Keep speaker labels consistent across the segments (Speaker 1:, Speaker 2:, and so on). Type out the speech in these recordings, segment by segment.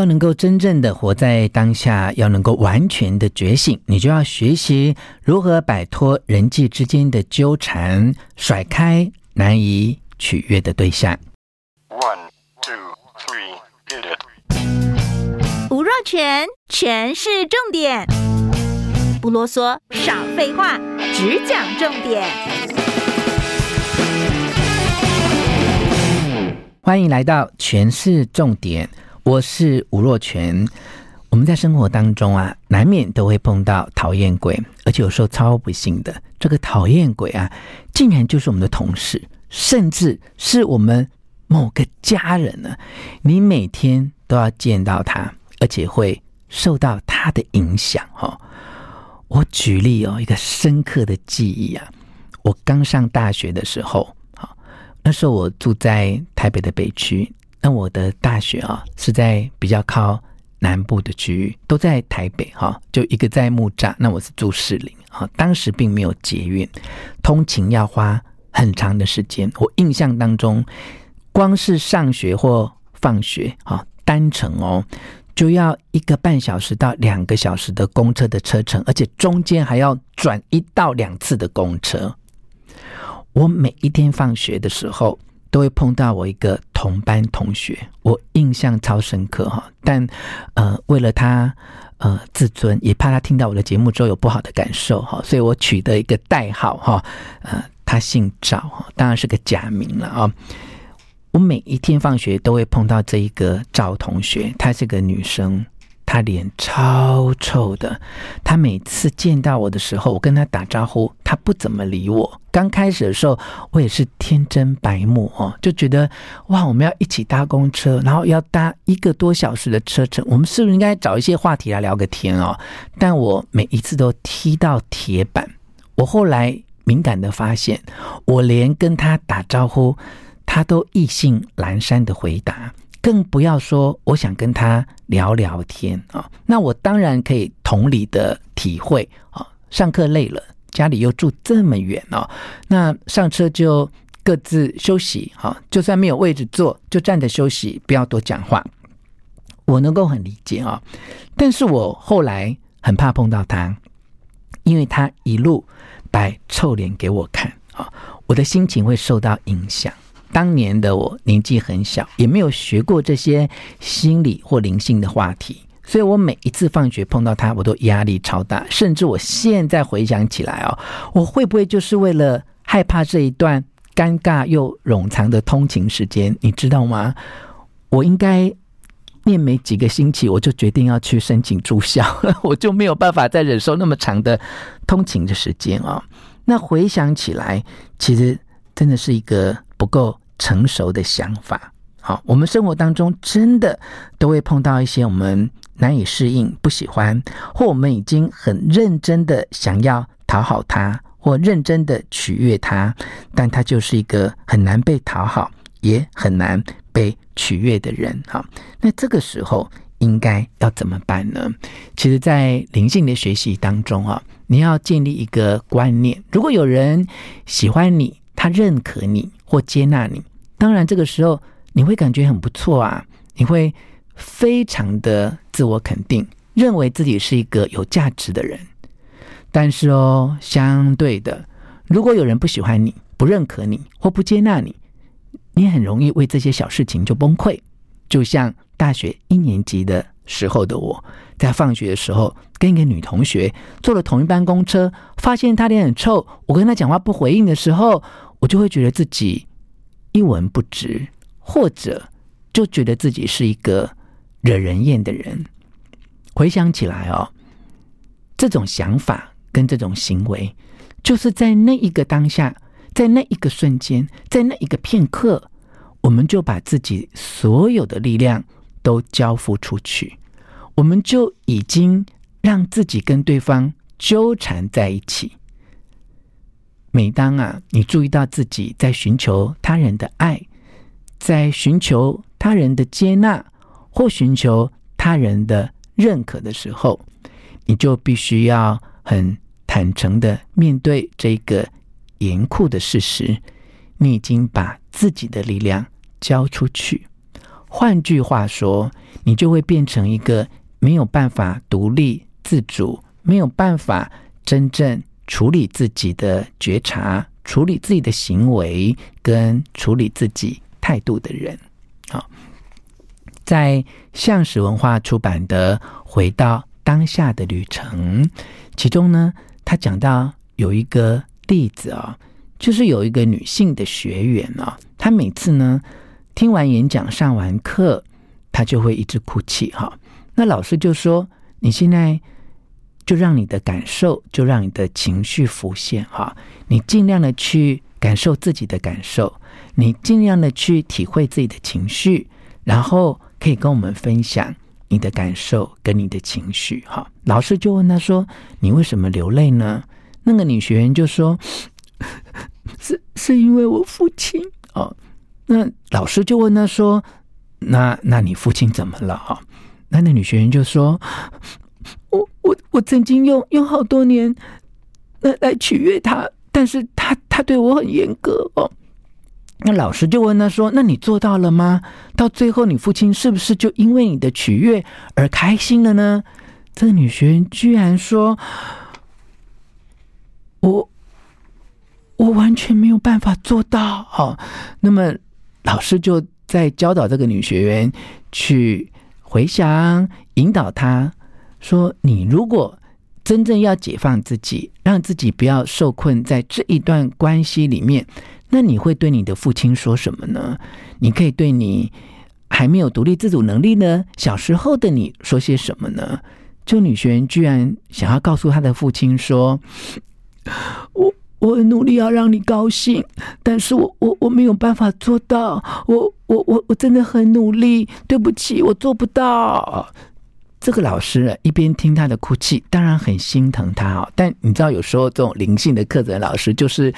Speaker 1: 要能够真正的活在当下，要能够完全的觉醒，你就要学习如何摆脱人际之间的纠缠，甩开难以取悦的对象。
Speaker 2: One, two, three, hit it.
Speaker 3: 吴若全，全是重点，不啰嗦，少废话，只讲重点。
Speaker 1: 欢迎来到全是重点。我是吴若权。我们在生活当中啊，难免都会碰到讨厌鬼，而且有时候超不幸的，这个讨厌鬼啊，竟然就是我们的同事，甚至是我们某个家人呢。你每天都要见到他，而且会受到他的影响。哈，我举例哦，一个深刻的记忆啊，我刚上大学的时候，好，那时候我住在台北的北区。那我的大学啊，是在比较靠南部的区域，都在台北哈，就一个在木栅，那我是住士林啊。当时并没有捷运，通勤要花很长的时间。我印象当中，光是上学或放学啊，单程哦，就要一个半小时到两个小时的公车的车程，而且中间还要转一到两次的公车。我每一天放学的时候，都会碰到我一个同班同学，我印象超深刻哈。但呃，为了他呃自尊，也怕他听到我的节目之后有不好的感受哈，所以我取得一个代号哈。呃，他姓赵哈，当然是个假名了啊。我每一天放学都会碰到这一个赵同学，她是个女生。他脸超臭的，他每次见到我的时候，我跟他打招呼，他不怎么理我。刚开始的时候，我也是天真白目哦，就觉得哇，我们要一起搭公车，然后要搭一个多小时的车程，我们是不是应该找一些话题来聊个天哦？但我每一次都踢到铁板。我后来敏感的发现，我连跟他打招呼，他都意兴阑珊的回答。更不要说，我想跟他聊聊天啊，那我当然可以同理的体会啊。上课累了，家里又住这么远哦，那上车就各自休息啊，就算没有位置坐，就站着休息，不要多讲话。我能够很理解啊，但是我后来很怕碰到他，因为他一路摆臭脸给我看啊，我的心情会受到影响。当年的我年纪很小，也没有学过这些心理或灵性的话题，所以我每一次放学碰到他，我都压力超大。甚至我现在回想起来哦，我会不会就是为了害怕这一段尴尬又冗长的通勤时间？你知道吗？我应该念没几个星期，我就决定要去申请住校，我就没有办法再忍受那么长的通勤的时间哦。那回想起来，其实真的是一个不够。成熟的想法，好，我们生活当中真的都会碰到一些我们难以适应、不喜欢，或我们已经很认真的想要讨好他，或认真的取悦他，但他就是一个很难被讨好，也很难被取悦的人。哈，那这个时候应该要怎么办呢？其实，在灵性的学习当中啊，你要建立一个观念：如果有人喜欢你，他认可你或接纳你。当然，这个时候你会感觉很不错啊，你会非常的自我肯定，认为自己是一个有价值的人。但是哦，相对的，如果有人不喜欢你、不认可你或不接纳你，你很容易为这些小事情就崩溃。就像大学一年级的时候的我，在放学的时候跟一个女同学坐了同一班公车，发现她脸很臭，我跟她讲话不回应的时候，我就会觉得自己。一文不值，或者就觉得自己是一个惹人厌的人。回想起来哦，这种想法跟这种行为，就是在那一个当下，在那一个瞬间，在那一个片刻，我们就把自己所有的力量都交付出去，我们就已经让自己跟对方纠缠在一起。每当啊，你注意到自己在寻求他人的爱，在寻求他人的接纳，或寻求他人的认可的时候，你就必须要很坦诚的面对这个严酷的事实：你已经把自己的力量交出去，换句话说，你就会变成一个没有办法独立自主、没有办法真正处理自己的觉察、处理自己的行为跟处理自己态度的人。好，在橡实文化出版的《回到当下的旅程》，其中呢，他讲到有一个例子啊、就是有一个女性的学员啊，她每次呢听完演讲、上完课，她就会一直哭泣哈。那老师就说：“你现在就让你的感受，就让你的情绪浮现哈。你尽量的去感受自己的感受，你尽量的去体会自己的情绪，然后可以跟我们分享你的感受跟你的情绪哈。”老师就问他说：“你为什么流泪呢？”那个女学员就说。是是因为我父亲哦，那老师就问他说：“那那你父亲怎么了？”哈，那那女学员就说：“我我我曾经用用好多年来来取悦他，但是他他对我很严格哦。”那老师就问他说：“那你做到了吗？到最后，你父亲是不是就因为你的取悦而开心了呢？”这个女学员居然说：“我。”我完全没有办法做到哦。那么老师就在教导这个女学员去回想、引导她说：“你如果真正要解放自己，让自己不要受困在这一段关系里面，那你会对你的父亲说什么呢？你可以对你还没有独立自主能力呢，小时候的你说些什么呢？”这女学员居然想要告诉她的父亲说：“我。”我很努力要让你高兴，但是我我我没有办法做到，我我我我真的很努力，对不起，我做不到。这个老师一边听他的哭泣，当然很心疼他哦。但你知道，有时候这种灵性的课程老师就是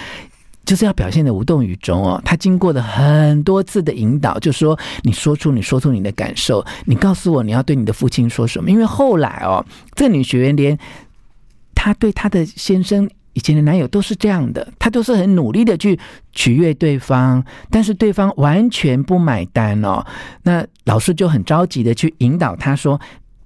Speaker 1: 就是要表现得无动于衷哦。他经过了很多次的引导，就说你说出你说出你的感受，你告诉我你要对你的父亲说什么。因为后来哦，这个女学员连她对她的先生。以前的男友都是这样的，他都是很努力的去取悦对方，但是对方完全不买单哦。那老师就很着急的去引导他说：“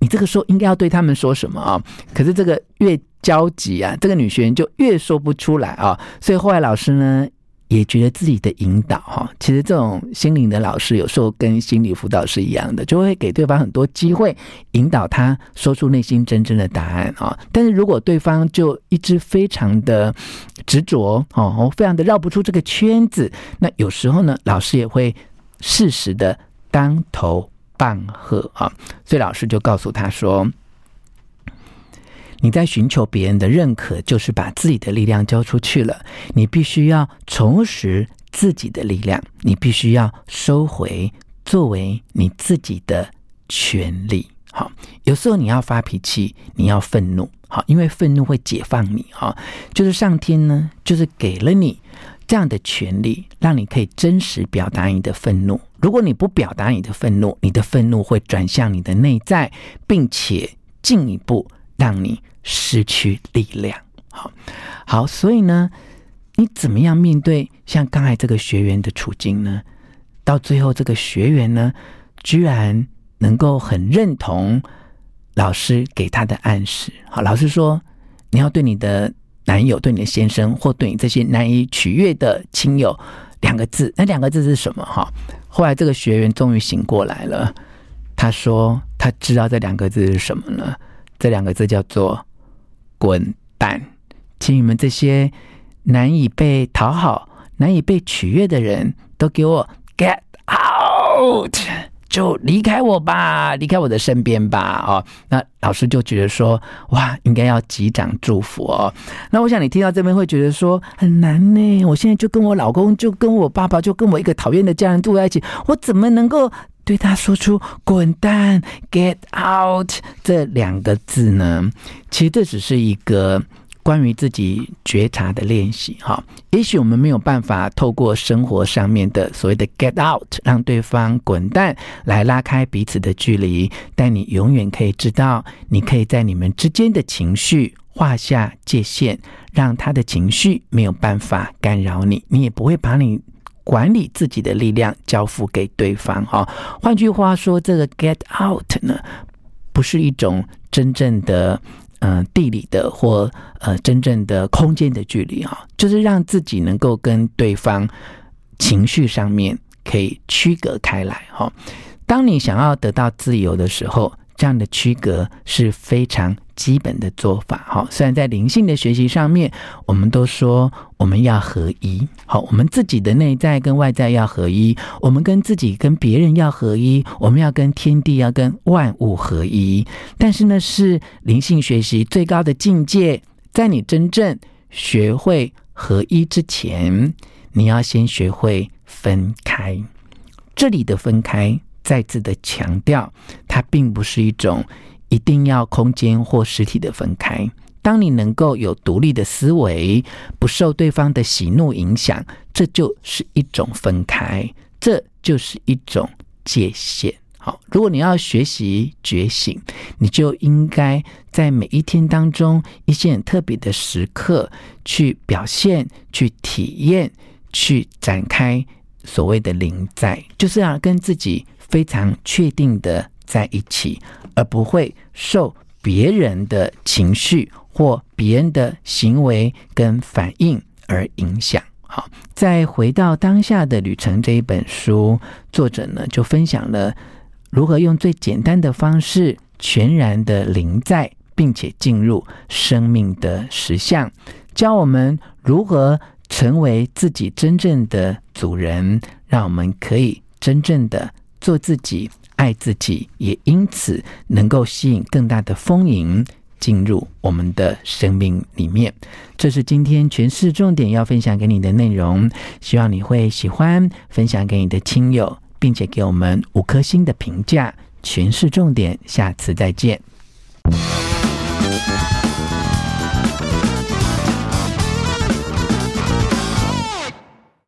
Speaker 1: 你这个时候应该要对他们说什么啊？”可是这个越焦急啊，这个女学员就越说不出来啊。所以后来老师呢，也觉得自己的引导哈，其实这种心灵的老师有时候跟心理辅导是一样的，就会给对方很多机会，引导他说出内心真正的答案啊。但是如果对方就一直非常的执着哦，非常的绕不出这个圈子，那有时候呢，老师也会适时的当头棒喝啊。所以老师就告诉他说。你在寻求别人的认可，就是把自己的力量交出去了。你必须要重拾自己的力量，你必须要收回作为你自己的权利。好，有时候你要发脾气，你要愤怒，好，因为愤怒会解放你。哈，就是上天呢，就是给了你这样的权利，让你可以真实表达你的愤怒。如果你不表达你的愤怒，你的愤怒会转向你的内在，并且进一步。让你失去力量，好，好，所以呢，你怎么样面对像刚才这个学员的处境呢？到最后，这个学员呢，居然能够很认同老师给他的暗示。好，老师说你要对你的男友、对你的先生或对你这些难以取悦的亲友两个字，那两个字是什么？哈，后来这个学员终于醒过来了，他说他知道这两个字是什么了。这两个字叫做“滚蛋”，请你们这些难以被讨好、难以被取悦的人都给我 get out，就离开我吧，离开我的身边吧！哦，那老师就觉得说，哇，应该要击掌祝福哦。那我想你听到这边会觉得说很难呢。我现在就跟我老公，就跟我爸爸，就跟我一个讨厌的家人住在一起，我怎么能够？对他说出“滚蛋 ”，“get out” 这两个字呢，其实这只是一个关于自己觉察的练习。哈，也许我们没有办法透过生活上面的所谓的 “get out”，让对方滚蛋来拉开彼此的距离，但你永远可以知道，你可以在你们之间的情绪画下界限，让他的情绪没有办法干扰你，你也不会把你。管理自己的力量交付给对方。哈，换句话说，这个 get out 呢，不是一种真正的嗯、呃、地理的或呃真正的空间的距离哈，就是让自己能够跟对方情绪上面可以区隔开来。哈，当你想要得到自由的时候。这样的区隔是非常基本的做法。好，虽然在灵性的学习上面，我们都说我们要合一。好，我们自己的内在跟外在要合一，我们跟自己跟别人要合一，我们要跟天地要跟万物合一。但是呢，是灵性学习最高的境界，在你真正学会合一之前，你要先学会分开。这里的分开。再次的强调，它并不是一种一定要空间或实体的分开。当你能够有独立的思维，不受对方的喜怒影响，这就是一种分开，这就是一种界限。好，如果你要学习觉醒，你就应该在每一天当中一些很特别的时刻，去表现、去体验、去展开所谓的灵在，就是要跟自己。非常确定的在一起，而不会受别人的情绪或别人的行为跟反应而影响。好，再回到当下的旅程这一本书，作者呢就分享了如何用最简单的方式全然的临在，并且进入生命的实相，教我们如何成为自己真正的主人，让我们可以真正的。做自己，爱自己，也因此能够吸引更大的丰盈进入我们的生命里面。这是今天全市重点要分享给你的内容，希望你会喜欢，分享给你的亲友，并且给我们五颗星的评价。全市重点，下次再见。